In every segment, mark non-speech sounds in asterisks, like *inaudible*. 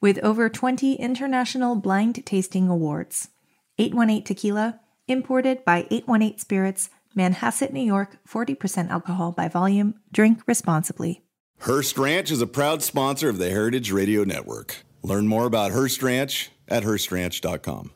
with over 20 international blind tasting awards. 818 Tequila, imported by 818 Spirits, Manhasset, New York, 40% alcohol by volume. Drink responsibly. Hearst Ranch is a proud sponsor of the Heritage Radio Network. Learn more about Hearst Ranch at HearstRanch.com.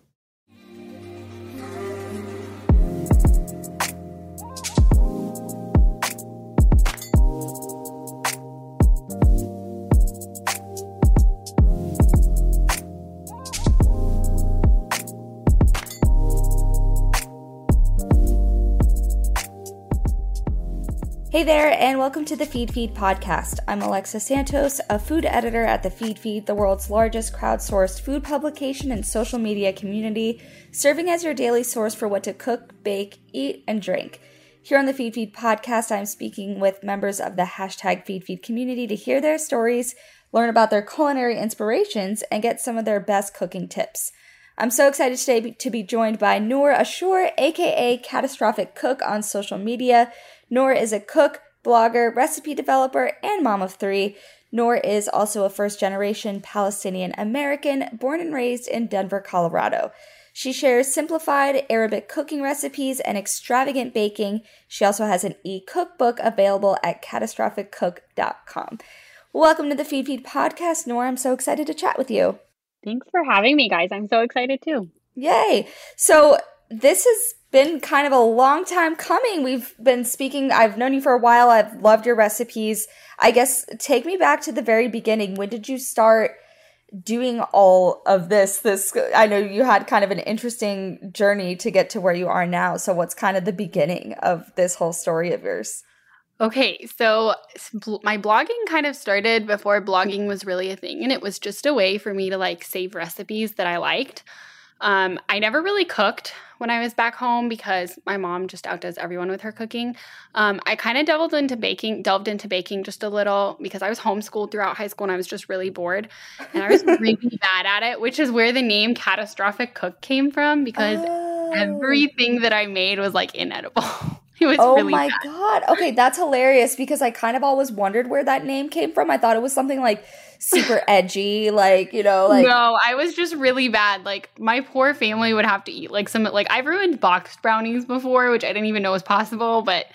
Hey there, and welcome to the Feedfeed podcast. I'm Alexa Santos, a food editor at the Feedfeed, the world's largest crowdsourced food publication and social media community, serving as your daily source for what to cook, bake, eat, and drink. Here on the Feedfeed podcast, I'm speaking with members of the hashtag Feedfeed community to hear their stories, learn about their culinary inspirations, and get some of their best cooking tips. I'm so excited today to be joined by Nur Ashour, aka Catastrophic Cook on social media. Nur is a cook, blogger, recipe developer, and mom of three. Nur is also a first generation Palestinian American born and raised in Denver, Colorado. She shares simplified Arabic cooking recipes and extravagant baking. She also has an e cookbook available at catastrophic.cook.com. Welcome to the Feedfeed podcast, Nur. I'm so excited to chat with you. Thanks for having me, guys. I'm so excited too. Yay. So, this has been kind of a long time coming. We've been speaking, I've known you for a while. I've loved your recipes. I guess take me back to the very beginning. When did you start doing all of this? This I know you had kind of an interesting journey to get to where you are now. So what's kind of the beginning of this whole story of yours? Okay, so my blogging kind of started before blogging was really a thing and it was just a way for me to like save recipes that I liked. Um, I never really cooked when I was back home because my mom just outdoes everyone with her cooking. Um, I kind of delved into baking, delved into baking just a little because I was homeschooled throughout high school and I was just really bored, and I was *laughs* really bad at it, which is where the name Catastrophic Cook came from because oh. everything that I made was like inedible. *laughs* It was oh really my bad. god. Okay, that's hilarious because I kind of always wondered where that name came from. I thought it was something like super edgy, like, you know, like No, I was just really bad. Like my poor family would have to eat like some like I've ruined boxed brownies before, which I didn't even know was possible, but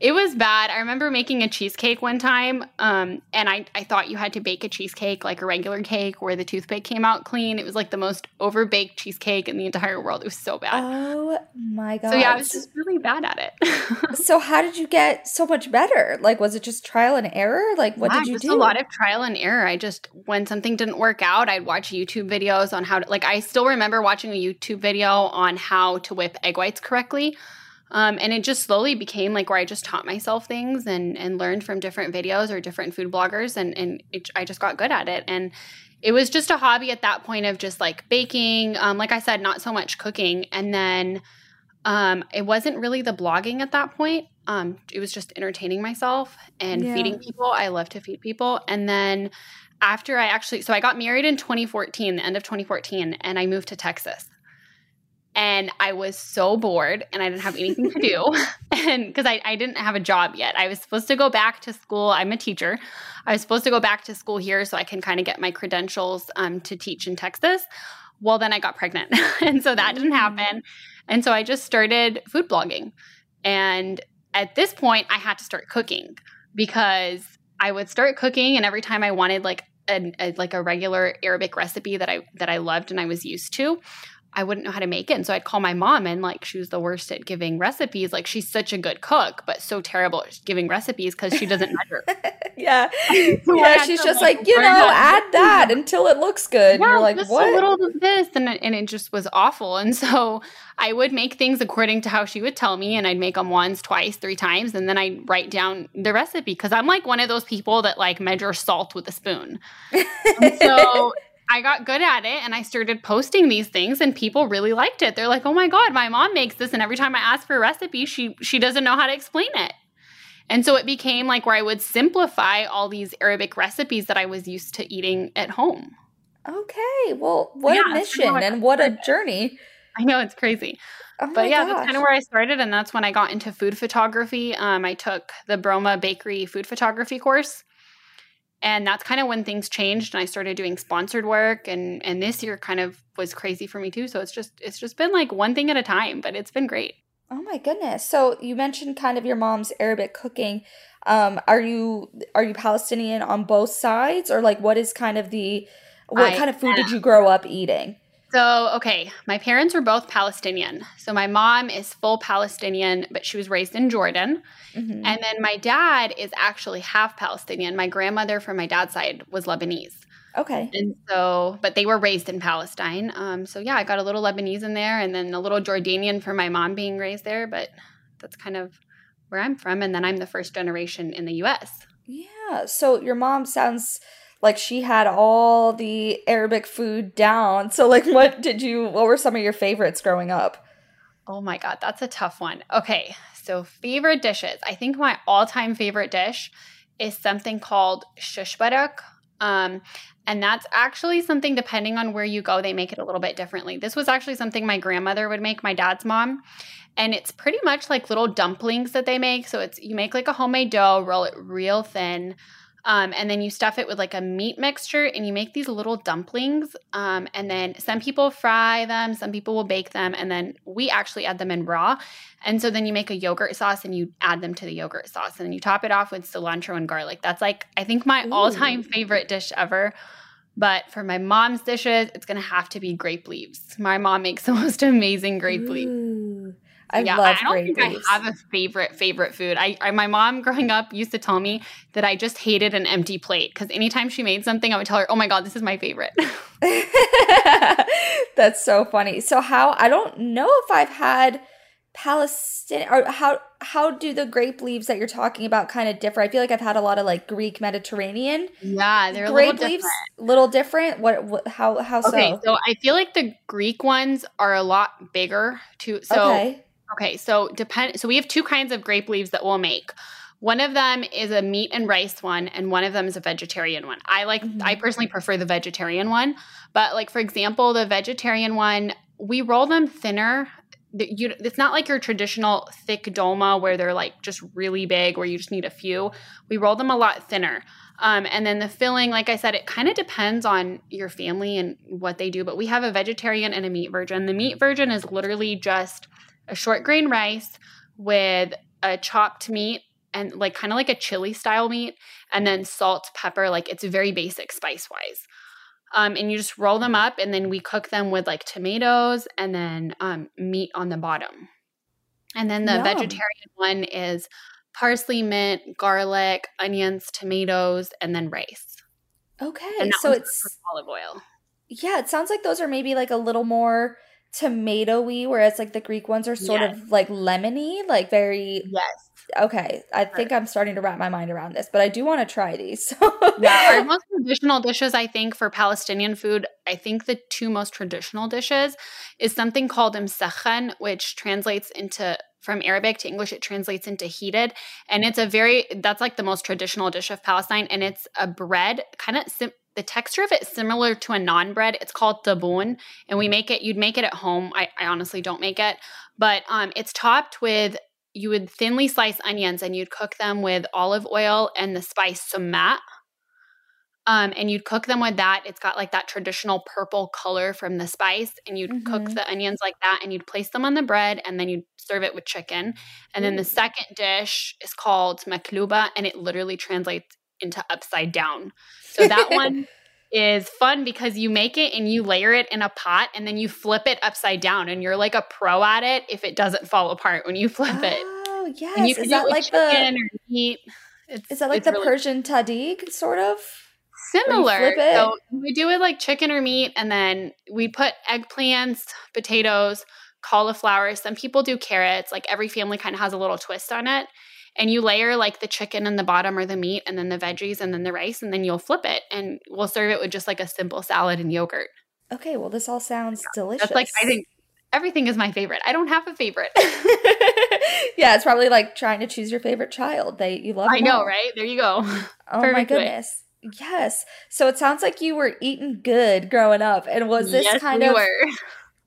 it was bad. I remember making a cheesecake one time, um, and I, I thought you had to bake a cheesecake like a regular cake where the toothpick came out clean. It was like the most overbaked cheesecake in the entire world. It was so bad. Oh my god. So yeah, I was just really bad at it. *laughs* so how did you get so much better? Like was it just trial and error? Like what yeah, did you just do? A lot of trial and error. I just when something didn't work out, I'd watch YouTube videos on how to like I still remember watching a YouTube video on how to whip egg whites correctly. Um, and it just slowly became like where I just taught myself things and and learned from different videos or different food bloggers, and and it, I just got good at it. And it was just a hobby at that point of just like baking. Um, like I said, not so much cooking. And then um, it wasn't really the blogging at that point. Um, it was just entertaining myself and yeah. feeding people. I love to feed people. And then after I actually, so I got married in 2014, the end of 2014, and I moved to Texas. And I was so bored and I didn't have anything to do. *laughs* and because I, I didn't have a job yet, I was supposed to go back to school. I'm a teacher. I was supposed to go back to school here so I can kind of get my credentials um, to teach in Texas. Well, then I got pregnant. *laughs* and so that didn't happen. And so I just started food blogging. And at this point, I had to start cooking because I would start cooking, and every time I wanted like a, a, like a regular Arabic recipe that I that I loved and I was used to, I wouldn't know how to make it. And so I'd call my mom and like she was the worst at giving recipes. Like she's such a good cook, but so terrible at giving recipes because she doesn't measure. *laughs* yeah. *laughs* yeah, she's just like, you know, add *laughs* that until it looks good. Yeah, You're like, just what? a little of this. And, and it just was awful. And so I would make things according to how she would tell me. And I'd make them once, twice, three times. And then I'd write down the recipe because I'm like one of those people that like measure salt with a spoon. so I got good at it and I started posting these things and people really liked it. They're like, "Oh my god, my mom makes this and every time I ask for a recipe, she she doesn't know how to explain it." And so it became like where I would simplify all these Arabic recipes that I was used to eating at home. Okay. Well, what yeah, a mission and what a *laughs* journey. I know it's crazy. Oh but yeah, gosh. that's kind of where I started, and that's when I got into food photography. Um, I took the Broma Bakery food photography course, and that's kind of when things changed and i started doing sponsored work and and this year kind of was crazy for me too. So it's just it's just been like one thing at a time but it's been great. Oh my goodness. So you mentioned kind of your mom's arabic cooking. Um are you are you palestinian on both sides? Or like what is kind of the what I, kind of food did you grow up eating so, okay, my parents were both Palestinian. So, my mom is full Palestinian, but she was raised in Jordan. Mm-hmm. And then my dad is actually half Palestinian. My grandmother from my dad's side was Lebanese. Okay. And so, but they were raised in Palestine. Um, so, yeah, I got a little Lebanese in there and then a little Jordanian for my mom being raised there. But that's kind of where I'm from. And then I'm the first generation in the US. Yeah. So, your mom sounds like she had all the Arabic food down. So like *laughs* what did you what were some of your favorites growing up? Oh my god, that's a tough one. Okay, so favorite dishes. I think my all-time favorite dish is something called shushbarak. Um, and that's actually something depending on where you go, they make it a little bit differently. This was actually something my grandmother would make, my dad's mom. And it's pretty much like little dumplings that they make. So it's you make like a homemade dough, roll it real thin. Um, and then you stuff it with like a meat mixture and you make these little dumplings. Um, and then some people fry them, some people will bake them, and then we actually add them in raw. And so then you make a yogurt sauce and you add them to the yogurt sauce. And then you top it off with cilantro and garlic. That's like, I think, my all time favorite dish ever. But for my mom's dishes, it's going to have to be grape leaves. My mom makes the *laughs* most amazing grape Ooh. leaves. I yeah, love I don't think I have a favorite favorite food. I, I, my mom growing up used to tell me that I just hated an empty plate because anytime she made something, I would tell her, "Oh my god, this is my favorite." *laughs* *laughs* That's so funny. So how I don't know if I've had Palestinian or how how do the grape leaves that you're talking about kind of differ? I feel like I've had a lot of like Greek Mediterranean. Yeah, they're grape little leaves, different. little different. What, what how how okay, so? so I feel like the Greek ones are a lot bigger too. So okay Okay, so depend. So we have two kinds of grape leaves that we'll make. One of them is a meat and rice one, and one of them is a vegetarian one. I like. Mm-hmm. I personally prefer the vegetarian one, but like for example, the vegetarian one, we roll them thinner. You, it's not like your traditional thick dolma where they're like just really big, where you just need a few. We roll them a lot thinner. Um, and then the filling, like I said, it kind of depends on your family and what they do. But we have a vegetarian and a meat version. The meat version is literally just a short grain rice with a chopped meat and like kind of like a chili style meat and then salt pepper like it's very basic spice wise. Um, and you just roll them up and then we cook them with like tomatoes and then um, meat on the bottom. And then the Yum. vegetarian one is parsley mint garlic onions tomatoes and then rice. Okay and so it's olive oil. Yeah it sounds like those are maybe like a little more tomatoey, whereas like the Greek ones are sort yes. of like lemony, like very yes. Okay, I think I'm starting to wrap my mind around this, but I do want to try these. yeah, our *laughs* most traditional dishes, I think, for Palestinian food, I think the two most traditional dishes is something called imsakhan, which translates into from Arabic to English, it translates into heated. And it's a very, that's like the most traditional dish of Palestine. And it's a bread, kind of sim- the texture of it is similar to a naan bread. It's called tabboon, and we make it. You'd make it at home. I, I honestly don't make it, but um, it's topped with you would thinly slice onions and you'd cook them with olive oil and the spice sumac. Um, and you'd cook them with that. It's got like that traditional purple color from the spice, and you'd mm-hmm. cook the onions like that, and you'd place them on the bread, and then you'd serve it with chicken. And then the second dish is called makluba, and it literally translates into upside down. So that *laughs* one is fun because you make it and you layer it in a pot, and then you flip it upside down, and you're like a pro at it if it doesn't fall apart when you flip it. Oh yes, and you is that like the meat? It's, is that like the really Persian tahdig sort of? Similar. So we do it like chicken or meat, and then we put eggplants, potatoes, cauliflower. Some people do carrots. Like every family kind of has a little twist on it. And you layer like the chicken in the bottom or the meat, and then the veggies, and then the rice, and then you'll flip it, and we'll serve it with just like a simple salad and yogurt. Okay, well, this all sounds delicious. That's like I think everything is my favorite. I don't have a favorite. *laughs* yeah, it's probably like trying to choose your favorite child. They you love. I know, all. right? There you go. Oh *laughs* my goodness. Yes. So it sounds like you were eating good growing up. And was this yes, kind we of were.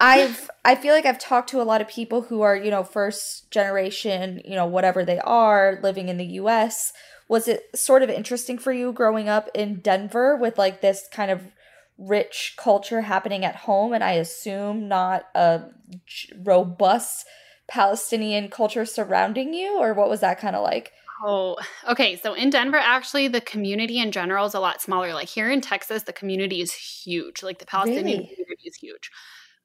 I've I feel like I've talked to a lot of people who are, you know, first generation, you know, whatever they are, living in the US. Was it sort of interesting for you growing up in Denver with like this kind of rich culture happening at home and I assume not a robust Palestinian culture surrounding you or what was that kind of like? Oh, okay. So in Denver, actually, the community in general is a lot smaller. Like here in Texas, the community is huge. Like the Palestinian really? community is huge.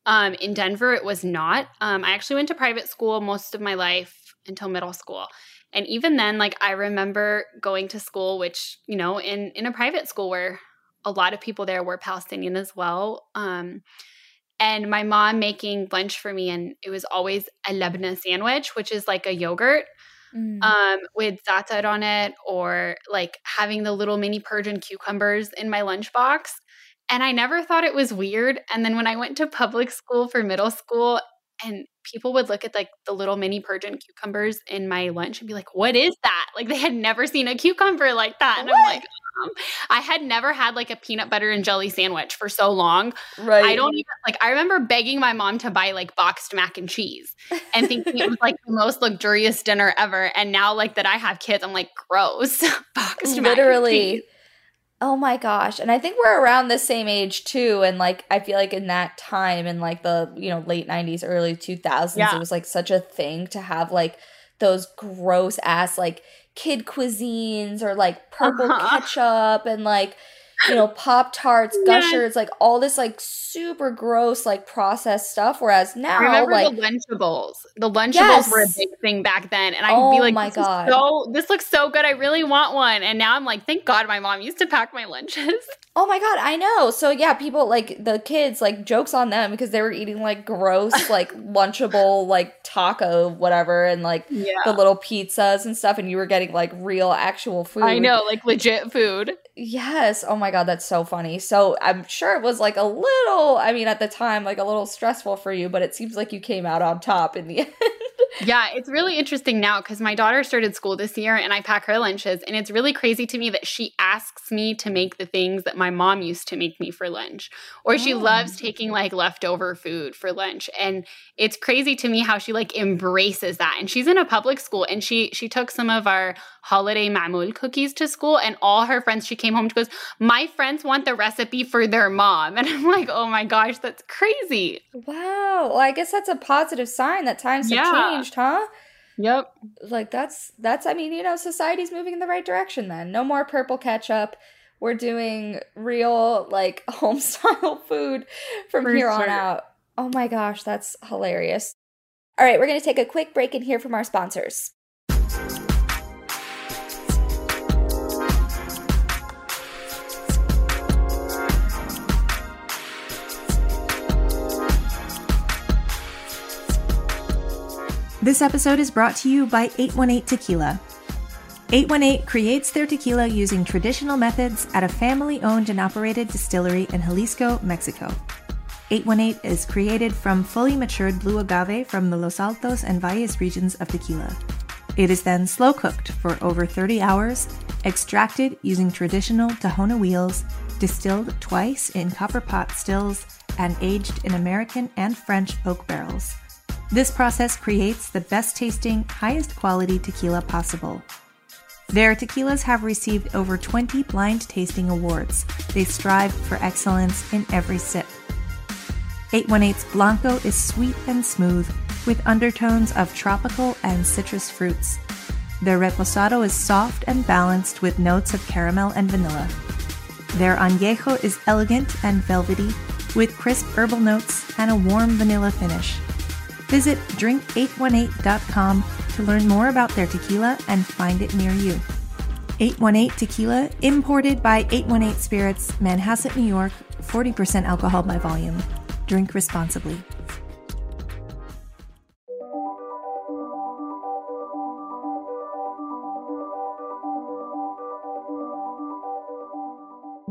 Um, in Denver, it was not. Um, I actually went to private school most of my life until middle school. And even then, like I remember going to school, which, you know, in, in a private school where a lot of people there were Palestinian as well. Um, and my mom making lunch for me, and it was always a labna sandwich, which is like a yogurt mm. um, with za'atar on it, or like having the little mini Persian cucumbers in my lunchbox. And I never thought it was weird. And then when I went to public school for middle school, and people would look at like the little mini Persian cucumbers in my lunch and be like, "What is that?" Like they had never seen a cucumber like that, and what? I'm like, um, I had never had like a peanut butter and jelly sandwich for so long. Right. I don't even like. I remember begging my mom to buy like boxed mac and cheese and thinking it was *laughs* like the most luxurious dinner ever. And now, like that, I have kids. I'm like, gross. *laughs* boxed literally. Oh my gosh. And I think we're around the same age too. And like, I feel like in that time, in like the, you know, late 90s, early 2000s, yeah. it was like such a thing to have like those gross ass, like kid cuisines or like purple uh-huh. ketchup and like you know, Pop Tarts, Gushers, like all this like super gross like processed stuff. Whereas now, remember like the Lunchables. The Lunchables yes. were a big thing back then, and I'd oh be like, Oh my god, so this looks so good. I really want one. And now I'm like, thank God my mom used to pack my lunches. Oh my god, I know. So yeah, people like the kids like jokes on them because they were eating like gross *laughs* like lunchable like taco whatever and like yeah. the little pizzas and stuff and you were getting like real actual food. I know, like legit food. Yes. Oh my god, that's so funny. So I'm sure it was like a little, I mean at the time like a little stressful for you, but it seems like you came out on top in the *laughs* end yeah, it's really interesting now because my daughter started school this year and I pack her lunches. And it's really crazy to me that she asks me to make the things that my mom used to make me for lunch. Or she oh. loves taking like leftover food for lunch. And it's crazy to me how she like embraces that. And she's in a public school and she she took some of our holiday mamul cookies to school and all her friends she came home she goes, "My friends want the recipe for their mom." And I'm like, "Oh my gosh, that's crazy." Wow. Well, I guess that's a positive sign that times yeah. have changed, huh? Yep. Like that's that's I mean, you know, society's moving in the right direction then. No more purple ketchup. We're doing real like *laughs* home style food from For here sure. on out. Oh my gosh, that's hilarious. All right, we're going to take a quick break and hear from our sponsors. This episode is brought to you by 818 Tequila. 818 creates their tequila using traditional methods at a family owned and operated distillery in Jalisco, Mexico. 818 is created from fully matured blue agave from the Los Altos and Valles regions of tequila. It is then slow cooked for over 30 hours, extracted using traditional Tahona wheels, distilled twice in copper pot stills and aged in American and French oak barrels. This process creates the best tasting, highest quality tequila possible. Their tequilas have received over 20 blind tasting awards. They strive for excellence in every sip. 818's Blanco is sweet and smooth, with undertones of tropical and citrus fruits. Their reposado is soft and balanced with notes of caramel and vanilla. Their añejo is elegant and velvety, with crisp herbal notes and a warm vanilla finish. Visit drink818.com to learn more about their tequila and find it near you. 818 Tequila, imported by 818 Spirits, Manhasset, New York, 40% alcohol by volume. Drink responsibly.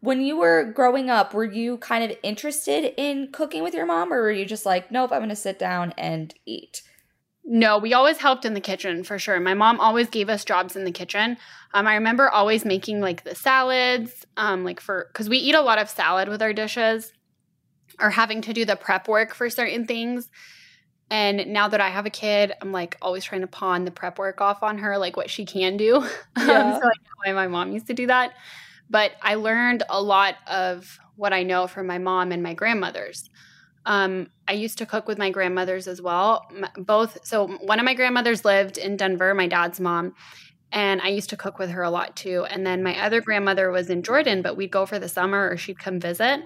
when you were growing up, were you kind of interested in cooking with your mom, or were you just like, nope, I'm going to sit down and eat? No, we always helped in the kitchen for sure. My mom always gave us jobs in the kitchen. Um, I remember always making like the salads, um, like for because we eat a lot of salad with our dishes, or having to do the prep work for certain things. And now that I have a kid, I'm like always trying to pawn the prep work off on her, like what she can do. *laughs* Yeah. um, so I know why my mom used to do that. But I learned a lot of what I know from my mom and my grandmothers. Um, I used to cook with my grandmothers as well. Both, so one of my grandmothers lived in Denver, my dad's mom, and I used to cook with her a lot too. And then my other grandmother was in Jordan, but we'd go for the summer or she'd come visit.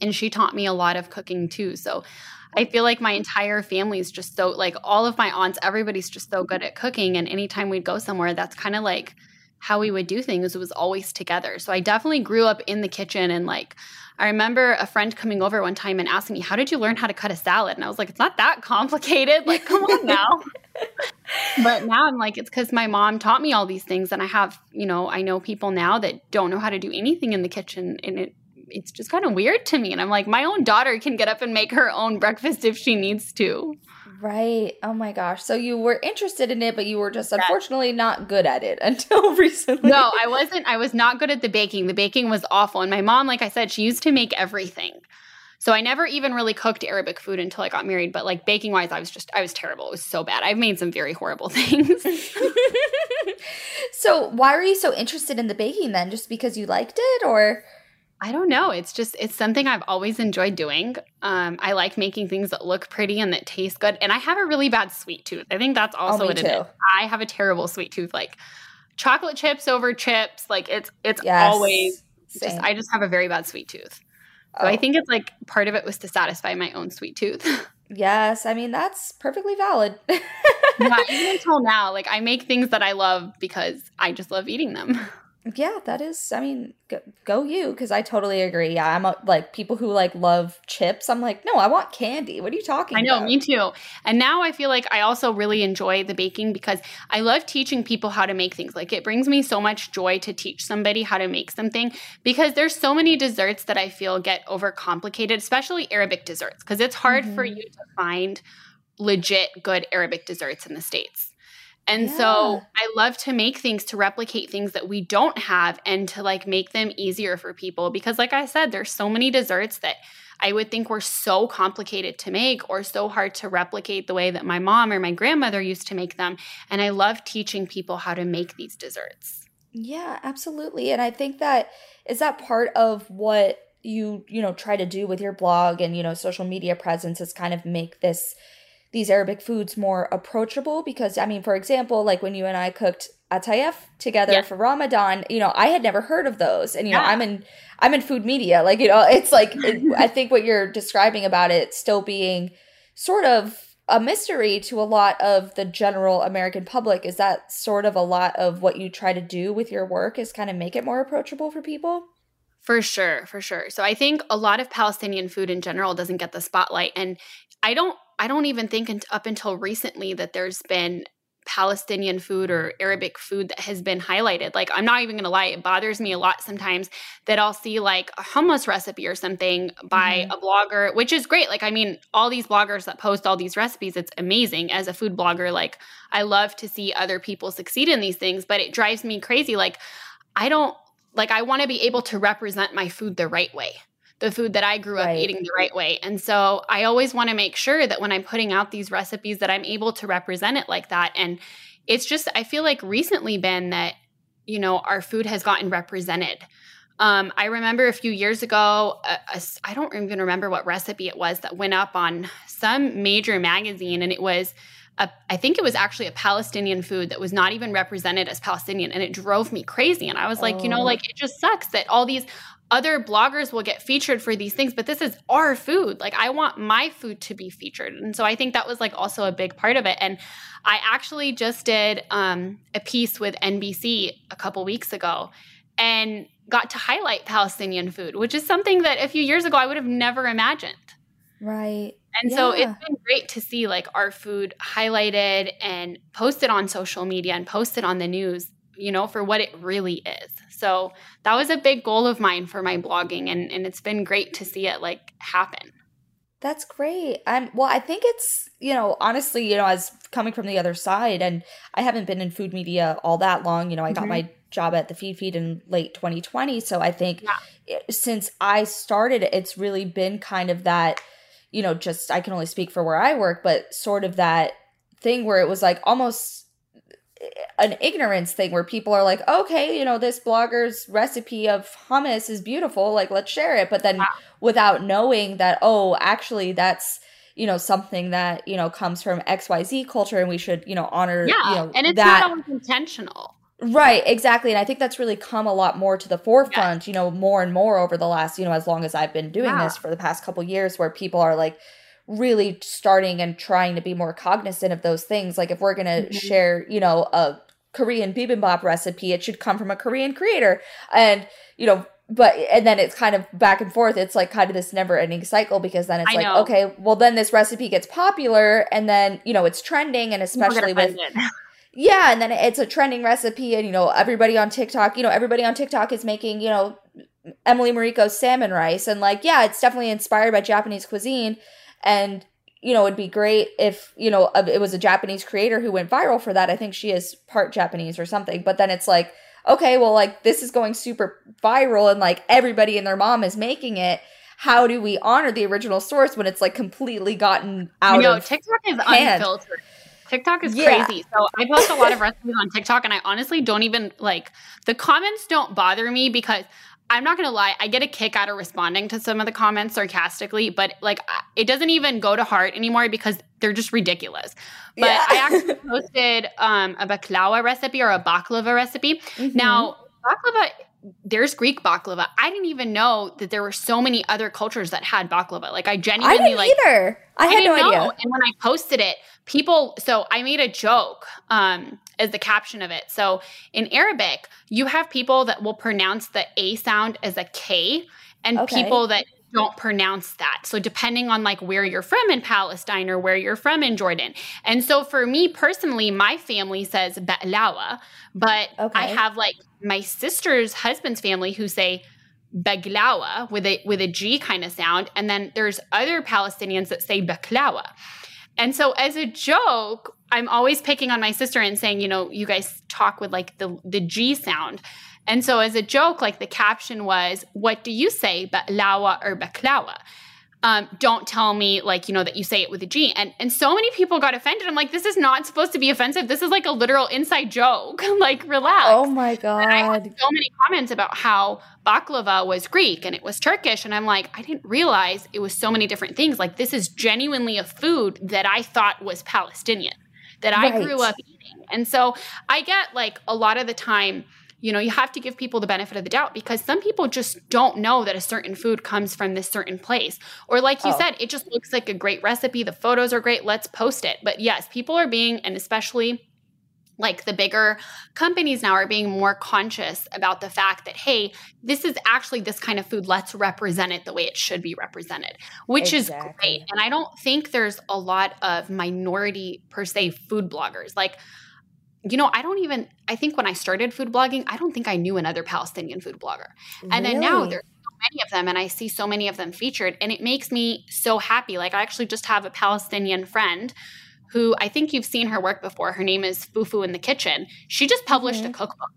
And she taught me a lot of cooking too. So I feel like my entire family is just so like all of my aunts, everybody's just so good at cooking. And anytime we'd go somewhere, that's kind of like how we would do things. It was always together. So I definitely grew up in the kitchen and like I remember a friend coming over one time and asking me, How did you learn how to cut a salad? And I was like, It's not that complicated. Like, come on *laughs* now. but now I'm like, It's because my mom taught me all these things. And I have, you know, I know people now that don't know how to do anything in the kitchen. And it, it's just kind of weird to me. And I'm like, My own daughter can get up and make her own breakfast if she needs to. Right. Oh my gosh. So you were interested in it, but you were just unfortunately not good at it *laughs* until *laughs* recently. No, I wasn't. I was not good at the baking. The baking was awful. And my mom, like I said, she used to make everything. So I never even really cooked Arabic food until I got married. But like baking wise, I was just, I was terrible. It was so bad. I've made some very horrible *laughs* things. so why were you so interested in the baking then? Just because you liked it or? I don't know. It's just it's something I've always enjoyed doing. Um, I like making things that look pretty and that taste good. And I have a really bad sweet tooth. I think that's also oh, what too. it is. I have a terrible sweet tooth. Like chocolate chips over chips. Like it's it's yes. always Same. just I just have a very bad sweet tooth. So oh. I think it's like part of it was to satisfy my own sweet tooth. *laughs* yes, I mean that's perfectly valid. yeah, even *laughs* until now, like I make things that I love because I just love eating them. Yeah, that is. I mean, go, go you, because I totally agree. Yeah, I'm a, like people who like love chips. I'm like, no, I want candy. What are you talking? I know, about? me too. And now I feel like I also really enjoy the baking because I love teaching people how to make things. Like it brings me so much joy to teach somebody how to make something because there's so many desserts that I feel get overcomplicated, especially Arabic desserts, because it's hard mm-hmm. for you to find legit good Arabic desserts in the states. And yeah. so I love to make things to replicate things that we don't have and to like make them easier for people because like I said there's so many desserts that I would think were so complicated to make or so hard to replicate the way that my mom or my grandmother used to make them and I love teaching people how to make these desserts. Yeah, absolutely. And I think that is that part of what you you know try to do with your blog and you know social media presence is kind of make this these Arabic foods more approachable because I mean for example like when you and I cooked atayef together yeah. for Ramadan you know I had never heard of those and you yeah. know I'm in I'm in food media like you know *laughs* it's like it, *laughs* I think what you're describing about it still being sort of a mystery to a lot of the general American public is that sort of a lot of what you try to do with your work is kind of make it more approachable for people for sure, for sure. So I think a lot of Palestinian food in general doesn't get the spotlight and I don't I don't even think up until recently that there's been Palestinian food or Arabic food that has been highlighted. Like, I'm not even gonna lie, it bothers me a lot sometimes that I'll see like a hummus recipe or something by mm-hmm. a blogger, which is great. Like, I mean, all these bloggers that post all these recipes, it's amazing. As a food blogger, like, I love to see other people succeed in these things, but it drives me crazy. Like, I don't like I want to be able to represent my food the right way, the food that I grew up right. eating the right way. And so I always want to make sure that when I'm putting out these recipes that I'm able to represent it like that. And it's just I feel like recently been that you know our food has gotten represented. Um, I remember a few years ago, I don't even remember what recipe it was that went up on some major magazine, and it was a, I think it was actually a Palestinian food that was not even represented as Palestinian. And it drove me crazy. And I was like, oh. you know, like it just sucks that all these other bloggers will get featured for these things, but this is our food. Like I want my food to be featured. And so I think that was like also a big part of it. And I actually just did um, a piece with NBC a couple weeks ago and got to highlight Palestinian food, which is something that a few years ago I would have never imagined. Right. And yeah. so it's been great to see like our food highlighted and posted on social media and posted on the news, you know, for what it really is. So that was a big goal of mine for my blogging and, and it's been great to see it like happen. That's great. And well, I think it's, you know, honestly, you know, as coming from the other side, and I haven't been in food media all that long. You know, I mm-hmm. got my job at the Feedfeed in late 2020. So I think yeah. it, since I started, it's really been kind of that you know, just I can only speak for where I work, but sort of that thing where it was like almost an ignorance thing where people are like, okay, you know, this blogger's recipe of hummus is beautiful, like let's share it. But then wow. without knowing that, oh, actually that's you know something that you know comes from xyz culture and we should you know honor yeah you know, and it's that. not always intentional Right, exactly. And I think that's really come a lot more to the forefront, yeah. you know, more and more over the last, you know, as long as I've been doing yeah. this for the past couple years where people are like really starting and trying to be more cognizant of those things. Like if we're going to mm-hmm. share, you know, a Korean bibimbap recipe, it should come from a Korean creator. And, you know, but and then it's kind of back and forth. It's like kind of this never ending cycle because then it's I like, know. okay, well then this recipe gets popular and then, you know, it's trending and especially with *laughs* yeah and then it's a trending recipe and you know everybody on tiktok you know everybody on tiktok is making you know emily mariko's salmon rice and like yeah it's definitely inspired by japanese cuisine and you know it'd be great if you know it was a japanese creator who went viral for that i think she is part japanese or something but then it's like okay well like this is going super viral and like everybody and their mom is making it how do we honor the original source when it's like completely gotten out know, of TikTok is hand? unfiltered. TikTok is yeah. crazy. So I post a lot of recipes on TikTok and I honestly don't even like the comments don't bother me because I'm not going to lie, I get a kick out of responding to some of the comments sarcastically, but like it doesn't even go to heart anymore because they're just ridiculous. But yeah. I *laughs* actually posted um, a baklava recipe or a baklava recipe. Mm-hmm. Now, baklava there's Greek baklava. I didn't even know that there were so many other cultures that had baklava. Like I genuinely I didn't like either. I, I had no know. idea. And when I posted it, people so I made a joke um as the caption of it. So in Arabic, you have people that will pronounce the A sound as a K and okay. people that don't pronounce that. So depending on like where you're from in Palestine or where you're from in Jordan. And so for me personally, my family says ba'lawa, but okay. I have like my sister's husband's family who say baglawa with a with a G kind of sound, and then there's other Palestinians that say baklawa. And so as a joke, I'm always picking on my sister and saying, you know, you guys talk with like the the G sound. And so as a joke, like the caption was, what do you say, baklawa or baklawa? um, don't tell me like you know that you say it with a G. And and so many people got offended. I'm like, this is not supposed to be offensive. This is like a literal inside joke. *laughs* like, relax. Oh my god! I had so many comments about how baklava was Greek and it was Turkish, and I'm like, I didn't realize it was so many different things. Like, this is genuinely a food that I thought was Palestinian, that I grew up eating. And so I get like a lot of the time you know, you have to give people the benefit of the doubt because some people just don't know that a certain food comes from this certain place. Or, like you Oh. said, it just looks like a great recipe. The photos are great. Let's post it. But yes, people are being, and especially like the bigger companies now are being more conscious about the fact that, hey, this is actually this kind of food. Let's represent it the way it should be represented, which is great. And I don't think there's a lot of minority per se food bloggers. Like, you know, I don't even, I think when I started food blogging, I don't think I knew another Palestinian food blogger. And then now there's so many of them, and I see so many of them featured, and it makes me so happy. Like, I actually just have a Palestinian friend who I think you've seen her work before. Her name is Fufu in the Kitchen. She just published a mm-hmm. cookbook.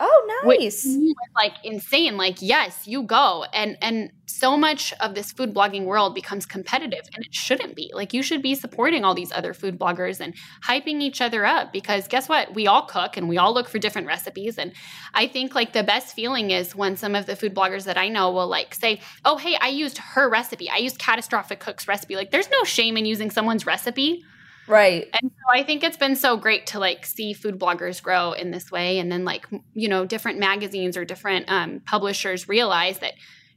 Oh, nice. was like insane. Like, yes, you go. And and so much of this food blogging world becomes competitive and it shouldn't be. Like you should be supporting all these other food bloggers and hyping each other up because guess what? We all cook and we all look for different recipes. And I think like the best feeling is when some of the food bloggers that I know will like say, Oh, hey, I used her recipe. I used catastrophic cook's recipe. Like there's no shame in using someone's recipe. Right. And so I think it's been so great to like see food bloggers grow in this way. And then like, you know, different magazines or different um, publishers realize that,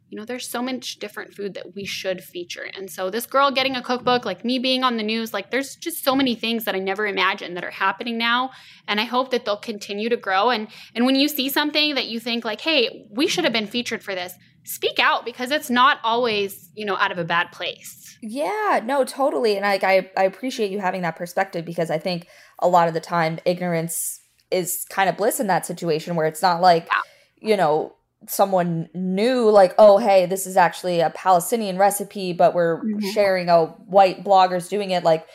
you know, there's so much different food that we should feature. And so this girl getting a cookbook, like me being on the news, like there's just so many things that I never imagined that are happening now. And I hope that they'll continue to grow. And and when you see something that you think like, hey, we should have been featured for this, speak out because it's not always, you know, out of a bad place. Yeah, no, totally. And like I, I appreciate you having that perspective because I think a lot of the time ignorance is kind of bliss in that situation where it's not like, you know, someone knew like, oh hey, this is actually a Palestinian recipe, but we're Mhm. sharing a white blogger's doing it like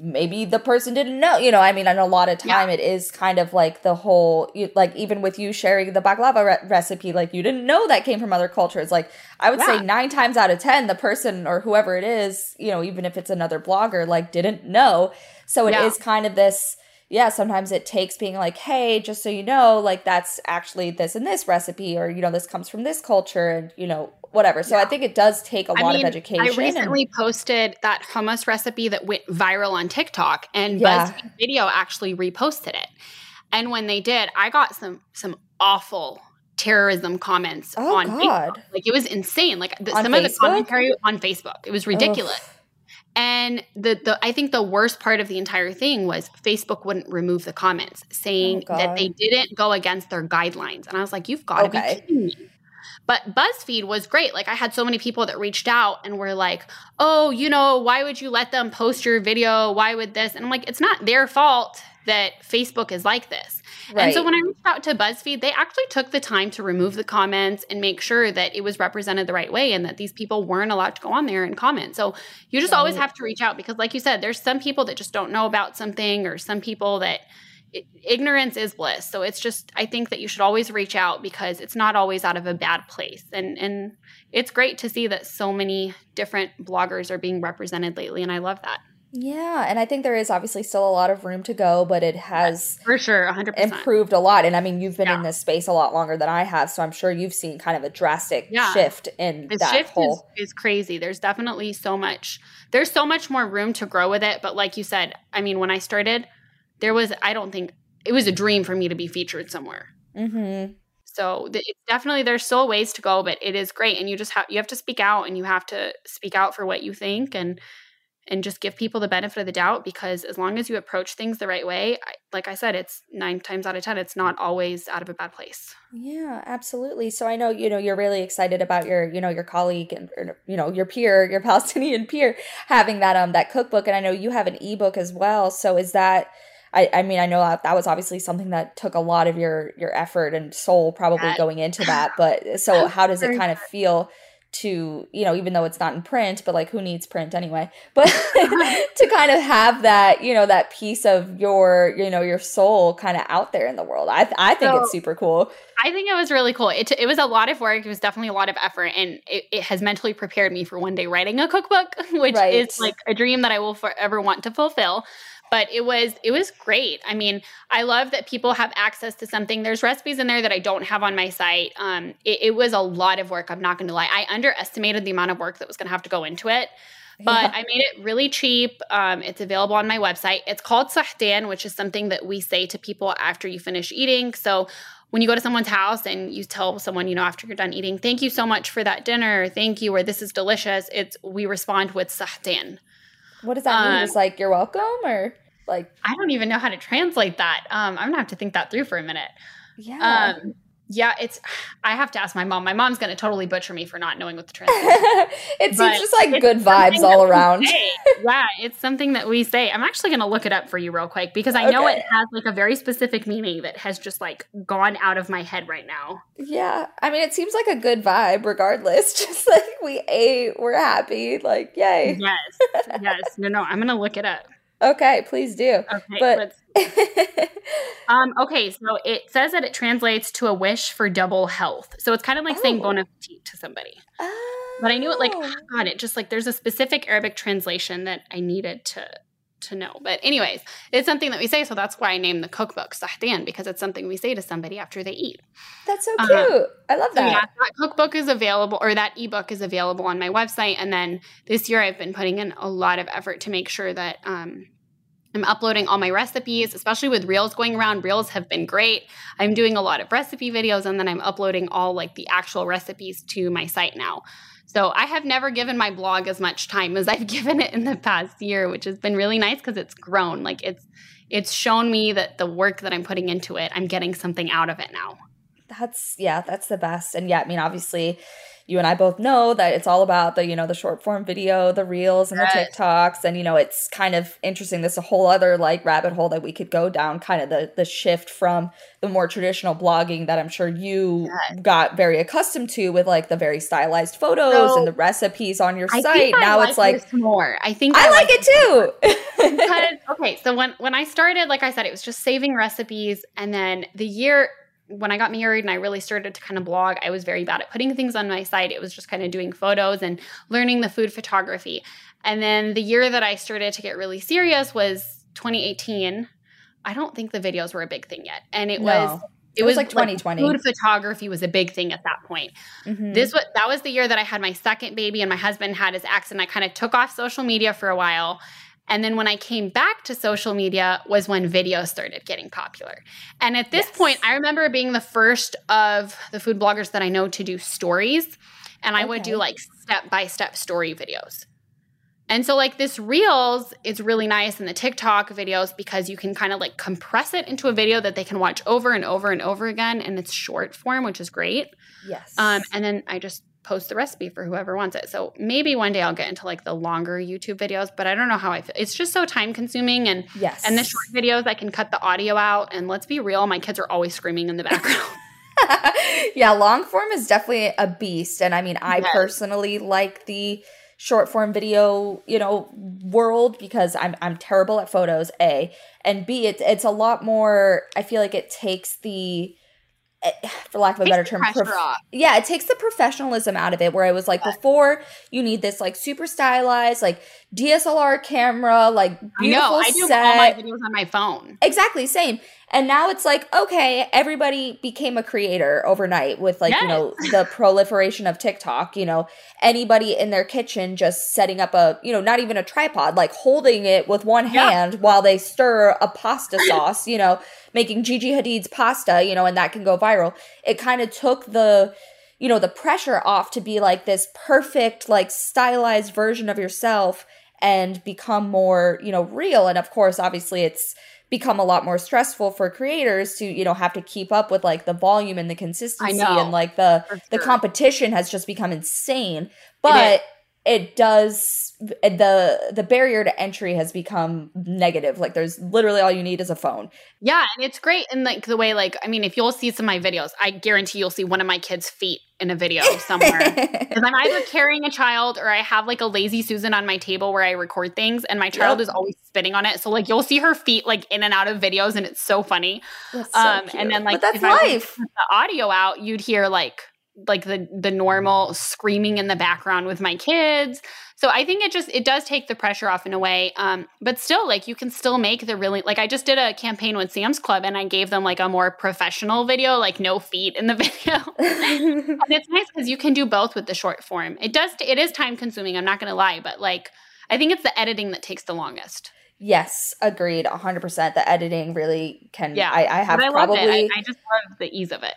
maybe the person didn't know you know i mean and a lot of time it is kind of like the whole like even with you sharing the baklava re- recipe like you didn't know that came from other cultures like i would Yeah. say nine times out of ten the person or whoever it is you know even if it's another blogger like didn't know so it is Yeah. kind of this yeah sometimes it takes being like hey just so you know like that's actually this and this recipe or you know this comes from this culture and you know whatever so i think it does take a lot of education I and- recently posted that hummus recipe that went viral on TikTok, and Yeah. BuzzFeed Video actually reposted it. And when they did, I got some some awful terrorism comments Oh, on God. Facebook. Like it was insane. Like the, some of the Facebook? commentary on Facebook, it was ridiculous. And the, the I think the worst part of the entire thing was Facebook wouldn't remove the comments saying Oh, that they didn't go against their guidelines. And I was like, you've got to Okay. be kidding me. But BuzzFeed was great. Like I had so many people that reached out and were like, "Oh, you know, why would you let them post your video? Why would this?" And I'm like, "It's not their fault that Facebook is like this." And so when I reached out to BuzzFeed, they actually took the time to remove the comments and make sure that it was represented the right way and that these people weren't allowed to go on there and comment. So you just always have to reach out because, like you said, there's some people that just don't know about something or some people that ignorance is bliss. So it's just, I think that you should always reach out because it's not always out of a bad place. And, and it's great to see that so many different bloggers are being represented lately. And I love that. Yeah, and I think there is obviously still a lot of room to go, but it has For sure. 100%. improved a lot. And I mean, you've been in this space a lot longer than I have, so I'm sure you've seen kind of a drastic Yeah. shift in the that shift whole. is, is crazy there's definitely so much there's so much more room to grow with it but like you said i mean when i started there was i don't think it was a dream for me to be featured somewhere mm-hmm. so th- definitely there's still ways to go but it is great and you just have you have to speak out and you have to speak out for what you think and and just give people the benefit of the doubt because as long as you approach things the right way I, like i said it's nine times out of ten it's not always out of a bad place Yeah, absolutely. So I know you know you're really excited about your you know your colleague and or, you know your peer, your *laughs* Palestinian peer, having that um that cookbook, and I know you have an ebook as well. So is that? I, I mean, I know that that was obviously something that took a lot of your your effort and soul probably going into *clears throat* that. But so how does it kind of feel to you know even though it's not in print but like who needs print anyway? *laughs* But *laughs* to kind of have that you know that piece of your you know your soul kind of out there in the world. I, I think so, it's super cool. I think it was really cool. It, it was a lot of work. It was definitely a lot of effort and it, it has mentally prepared me for one day writing a cookbook *laughs* which right. is like a dream that i will forever want to fulfill but it was it was great. I mean i love that people have access to something. There's recipes in there that i don't have on my site. Um, it, it, was a lot of work i'm not going to lie. I underestimated the amount of work that was going to have to go into it but yeah. i made it really cheap. Um, it's available on my website. It's called sahtan which is something that we say to people after you finish eating. So when you go to someone's house and you tell someone, you know, after you're done eating, thank you so much for that dinner, thank you, or this is delicious, it's we respond with sahtan. What does that mean? Um, Just like you're welcome or like I don't even know how to translate that. Um, I'm gonna have to think that through for a minute. Yeah. Um, yeah, it's. *sighs* I have to ask my mom. My mom's going to totally butcher me for not knowing what the translation. *laughs* it seems just like good vibes all around. yeah, it's something that we say. I'm actually going to look it up for you real quick because I know it has like a very specific meaning that has just like gone out of my head right now. Yeah, I mean, it seems like a good vibe, regardless. *laughs* Just like we ate, we're happy. Like, yay! Yes, yes. No, no, I'm going to look it up. Okay, please do. Okay, but *laughs* um, okay, so it says that it translates to a wish for double health. So it's kind of like oh. saying bon appetit to somebody. Oh. But I knew it like oh, God, it just like there's a specific Arabic translation that I needed to to know. But anyways, it's something that we say, so that's why I named the cookbook Sahtan because it's something we say to somebody after they eat. That's so uh-huh. cute. I love that. So yeah, that cookbook is available or that ebook is available on my website. And then this year I've been putting in a lot of effort to make sure that um, I'm uploading all my recipes, especially with reels going around. Reels have been great. I'm doing a lot of recipe videos and then I'm uploading all like the actual recipes to my site now. So I have never given my blog as much time as *laughs* I've given it in the past year, which has been really nice because it's grown. Like it's it's shown me that the work that I'm putting into it, I'm getting something out of it now. That's yeah, that's the best. And yeah, I mean obviously you and I both know that it's all about the, you know, the short form video, the reels and the TikToks. And, you know, it's kind of interesting. This a whole other like rabbit hole that we could go down, kind of the the shift from the more traditional blogging that I'm sure you got very accustomed to with like the very stylized photos so, and the recipes on your I site. now like it's like more. I think I, I like, like, it too. because *laughs* okay, so when when I started, like I said, it was just saving recipes and then the year when I got married and I really started to kind of blog, I was very bad at putting things on my site. It was just kind of doing photos and learning the food photography. And then the year that I started to get really serious was 2018. I don't think the videos were a big thing yet. And it no. was it, it was, was, like 2020. Like food photography was a big thing at that point. Mm-hmm. This was that was the year that I had my second baby and my husband had his accident. I kind of took off social media for a while and then when I came back to social media was when video started getting popular. And at this yes. point, I remember being the first of the food bloggers that I know to do stories. And I okay. would do like step by step story videos. And so, like, this Reels is really nice in the TikTok videos because you can kind of like compress it into a video that they can watch over and over and over again. And it's short form, which is great. Yes. Um, and then I just post the recipe for whoever wants it. So maybe one day I'll get into like the longer YouTube videos, but I don't know how I feel. It's just so time consuming and yes. and the short videos I can cut the audio out and let's be real, my kids are always screaming in the background. *laughs* *laughs* yeah, long form is definitely a beast and I mean I yes. personally like the short form video, you know, world because I'm I'm terrible at photos, A, and B it's it's a lot more I feel like it takes the Eh, *sighs* for lack of a better term prof- yeah it takes the professionalism out of it where i was like before you need this like super stylized like dslr camera like beautiful I know. I do set. all my videos on my phone exactly same and now it's like, okay, everybody became a creator overnight with like, yes. you know, the proliferation of TikTok, you know, anybody in their kitchen just setting up a, you know, not even a tripod, like holding it with one hand while they stir a pasta *coughs* sauce, you know, making Gigi Hadid's pasta, you know, and that can go viral. It kind of took the, you know, the pressure off to be like this perfect, like stylized version of yourself and become more, you know, real. And of course, obviously it's, become a lot more stressful for creators to you know have to keep up with like the volume and the consistency and like the sure. the competition has just become insane but it, does the the barrier to entry has become negative like there's literally all you need is a phone yeah and it's great in like the way like i mean if you'll see some of my videos i guarantee you'll see one of my kids feet in a video somewhere. *laughs* Because I'm either carrying a child or I have like a lazy Susan on my table where I record things and my child Yep. is always spitting on it. So like you'll see her feet like in and out of videos and it's so funny. That's so um cute. and then like but that's if I life. put the audio out, you'd hear like like the the normal screaming in the background with my kids. So I think it just it does take the pressure off in a way. Um, but still, like you can still make the really like I just did a campaign with Sam's Club and I gave them like a more professional video, like no feet in the *laughs* video. and it's nice because you can do both with the short form. It does it is time consuming. I'm not going to lie, but like I think it's the editing that takes the longest. yes, agreed. 100%. The editing really can. Yeah, I, I have I probably. I, I just love the ease of it.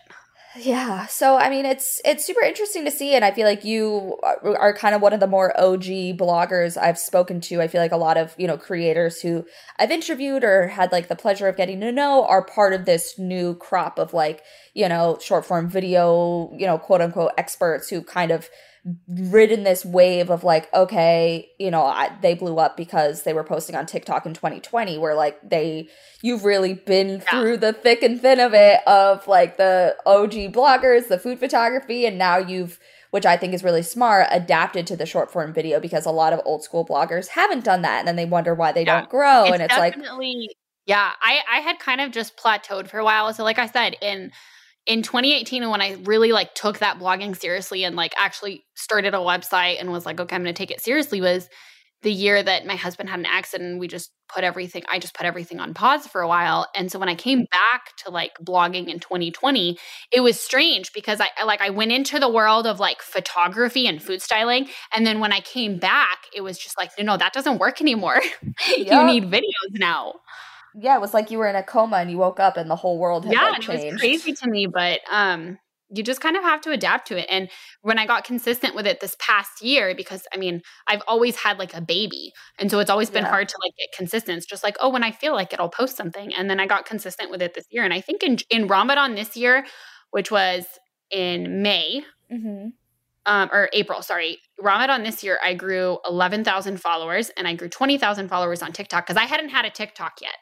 Yeah. So I mean, it's it's super interesting to see, and I feel like you are, kind of one of the more OG bloggers I've spoken to. I feel like a lot of you know creators who I've interviewed or had like the pleasure of getting to know are part of this new crop of like you know short form video you know quote unquote experts who kind of ridden this wave of like okay you know I, they blew up because they were posting on tiktok in 2020 where like they you've really been through the thick and thin of it of like the og bloggers the food photography and now you've which i think is really smart adapted to the short form video because a lot of old school bloggers haven't done that and then they wonder why they Yeah. don't grow and it's like definitely yeah i i had kind of just plateaued for a while so like i said in in 2018 when i really like took that blogging seriously and like actually started a website and was like okay i'm gonna take it seriously was the year that my husband had an accident and we just put everything i just put everything on pause for a while. And so when i came back to like blogging in 2020 it was strange because I, I like i went into the world of like photography and food styling. And then when i came back it was just like no no that doesn't work anymore. *laughs* You need videos now yeah it was like you were in a coma and you woke up and the whole world had yeah like and it was changed crazy to me but um you just kind of have to adapt to it and when i got consistent with it this past year because i mean i've always had like a baby and so it's always been Yeah. hard to like get consistent it's just like oh when i feel like it i'll post something and then i got consistent with it this year and i think in in ramadan this year which was in may hmm um, or April, sorry, Ramadan this year, I grew 11,000 followers and I grew 20,000 followers on TikTok because I hadn't had a TikTok yet.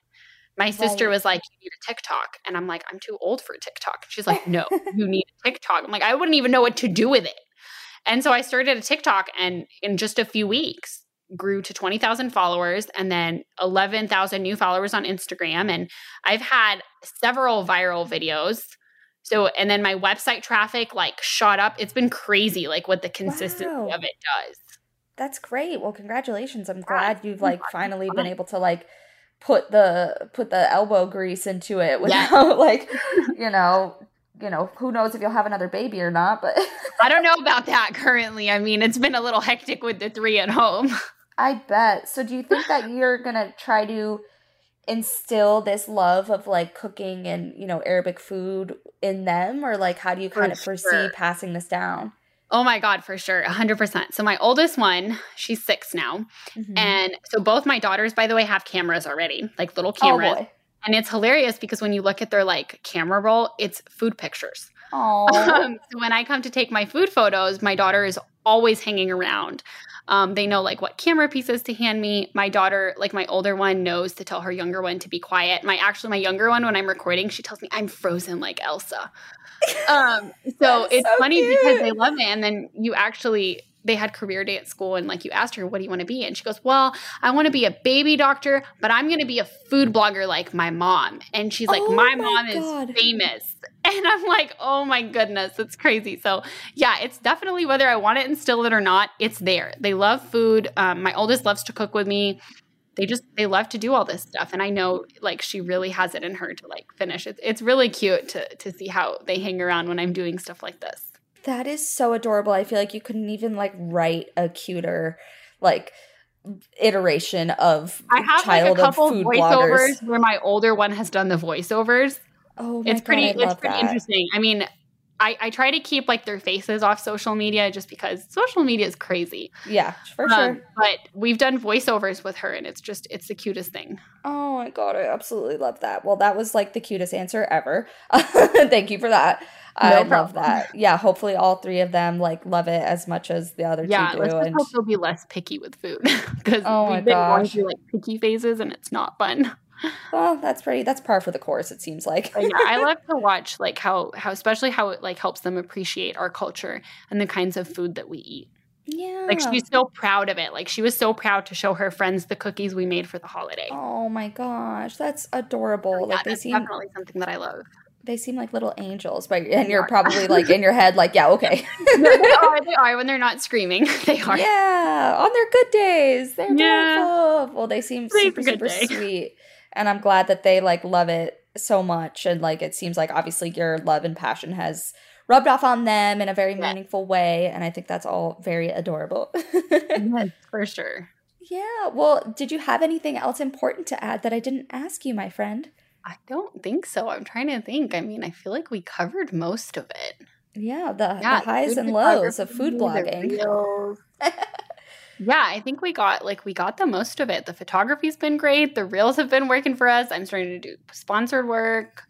My sister Right. was like, You need a TikTok. And I'm like, I'm too old for TikTok. She's like, No, *laughs* you need a TikTok. I'm like, I wouldn't even know what to do with it. And so I started a TikTok and in just a few weeks, grew to 20,000 followers and then 11,000 new followers on Instagram. And I've had several viral videos. So, and then my website traffic like shot up. It's been crazy, like what the consistency Wow. of it does. That's great. Well, congratulations. I'm Yeah, glad you've like finally been uh-huh. able to like put the put the elbow grease into it without *laughs* like, you know, you know, who knows if you'll have another baby or not, but I don't know about that currently. I mean, it's been a little hectic with the three at home. I bet. So do you think that you're going to try to instill this love of like cooking and, you know, Arabic food in them or like how do you For kind of foresee sure. passing this down? Oh my God, for sure. 100%. So, my oldest one, she's six now. Mhm. And so, both my daughters, by the way, have cameras already, like little oh cameras. boy. and it's hilarious because when you look at their like camera roll, it's food pictures. Oh. *laughs* Um, so when I come to take my food photos, my daughter is always hanging around. Um, they know like what camera pieces to hand me. My daughter, like my older one, knows to tell her younger one to be quiet. My actually my younger one, when I'm recording, she tells me I'm frozen like Elsa. *laughs* Um, so it's so funny because they love it, and then you actually they had career day at school and like you asked her what do you want to be? And she goes well i want to be a baby doctor but i'm going to be a food blogger like my mom. And she's like Oh my, my mom God. is famous. *laughs* And i'm like oh my goodness it's crazy. So yeah it's definitely whether i want to instill it or not it's there. They love food. Um, my oldest loves to cook with me. They just they love to do all this stuff and i know like she really has it in her to like finish. It it's really cute to to see how they hang around when i'm doing stuff like this That is so adorable. I feel like you couldn't even like write a cuter like iteration of I have like a couple of voiceovers bloggers. where my older one has done the voiceovers. Oh my It's god, pretty I it's pretty that. interesting. I mean, I, I try to keep like their faces off social media just because social media is crazy. Yeah, for Um, sure. but we've done voiceovers with her and it's just it's the cutest thing. Oh my god, I absolutely love that. Well, that was like the cutest answer ever. *laughs* Thank you for that. I love that. Yeah, hopefully all three of them like love it as much as the other Yeah, two let's just And hope they'll be less picky with food *laughs* because Oh we've been going through like picky phases and it's not fun. well, that's pretty. That's par for the course. It seems like. yeah, I *laughs* love to watch like how how especially how it like helps them appreciate our culture and the kinds of food that we eat. Yeah. Like she's so proud of it. Like she was so proud to show her friends the cookies we made for the holiday. Oh my gosh, that's adorable. Oh, yeah, like they that's seem definitely something that I love. They seem like little angels, but and you're probably *laughs* like in your head like, yeah, okay. *laughs* they *laughs* are. They are when they're not screaming. They are. yeah, on their good days, they're Yeah. Well, they seem They super super day. sweet, and I'm glad that they like love it so much. And like it seems like obviously your love and passion has rubbed off on them in a very Yeah. meaningful way, and I think that's all very adorable. Yes, for sure. yeah. Well, did you have anything else important to add that I didn't ask you, my friend? I don't think so. I'm trying to think. I mean, I feel like we covered most of it. Yeah, the, Yeah, the highs and lows of food blogging. *laughs* yeah, I think we got like we got the most of it. The photography's been great. The reels have been working for us. I'm starting to do sponsored work.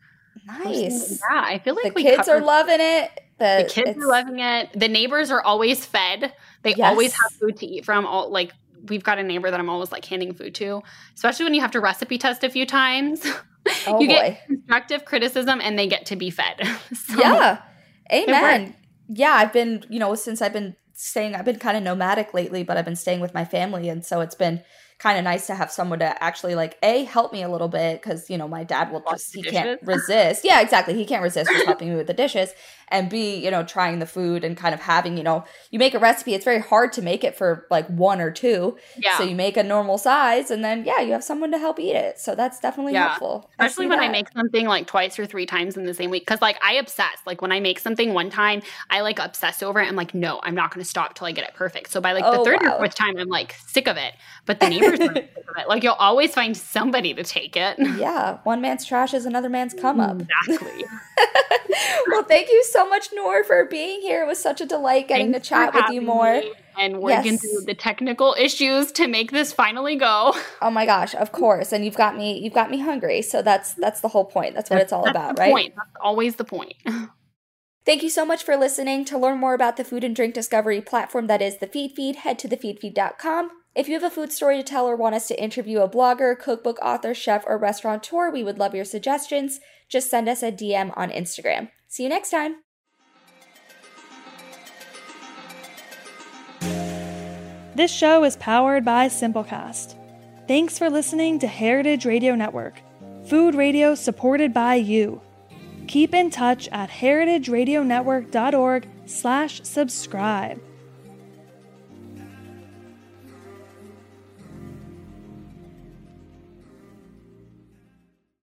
Nice. Yeah, I feel like the kids are loving it. The, The kids are loving it. The neighbors are always fed. They Yes. always have food to eat from. All like we've got a neighbor that I'm always like handing food to, especially when you have to recipe test a few times. *laughs* Oh you boy. get constructive criticism and they get to be fed. *laughs* So- yeah. Amen. Yeah, I've been, you know, since I've been staying, I've been kind of nomadic lately, but I've been staying with my family. And so it's been kind of nice to have someone to actually like, A, help me a little bit because, you know, my dad will just, he can't *laughs* resist. Yeah, exactly. He can't resist just helping me with the dishes. And B, you know, trying the food and kind of having, you know, you make a recipe, it's very hard to make it for like one or two. yeah. So you make a normal size and then, yeah, you have someone to help eat it. So that's definitely Yeah. helpful. Especially see when I make something like twice or three times in the same week. Cause like I obsess. Like when I make something one time, I like obsess over it. I'm like, no, I'm not going to stop till I get it perfect. So by like Oh, the third wow. or fourth time, I'm like sick of it. But the neighbors are sick of it. Like you'll always find somebody to take it. *laughs* Yeah, one man's trash is another man's come up. Exactly. *laughs* well, thank you so much, Nur, for being here. It was such a delight getting Thanks to chat with you more. me And working Yes. through the technical issues to make this finally go. *laughs* Oh my gosh, of course. And you've got me you've got me hungry. So that's that's the whole point. That's what it's all That's about, the right? Point. That's always the point. Thank you so much for listening. To learn more about the food and drink discovery platform that is the Feedfeed, head to thefeedfeed.com. If you have a food story to tell or want us to interview a blogger, cookbook author, chef, or restaurateur, we would love your suggestions. Just send us a DM on Instagram. See you next time. This show is powered by Simplecast. Thanks for listening to Heritage Radio Network, food radio supported by you. Keep in touch at heritageradionetwork.org slash subscribe.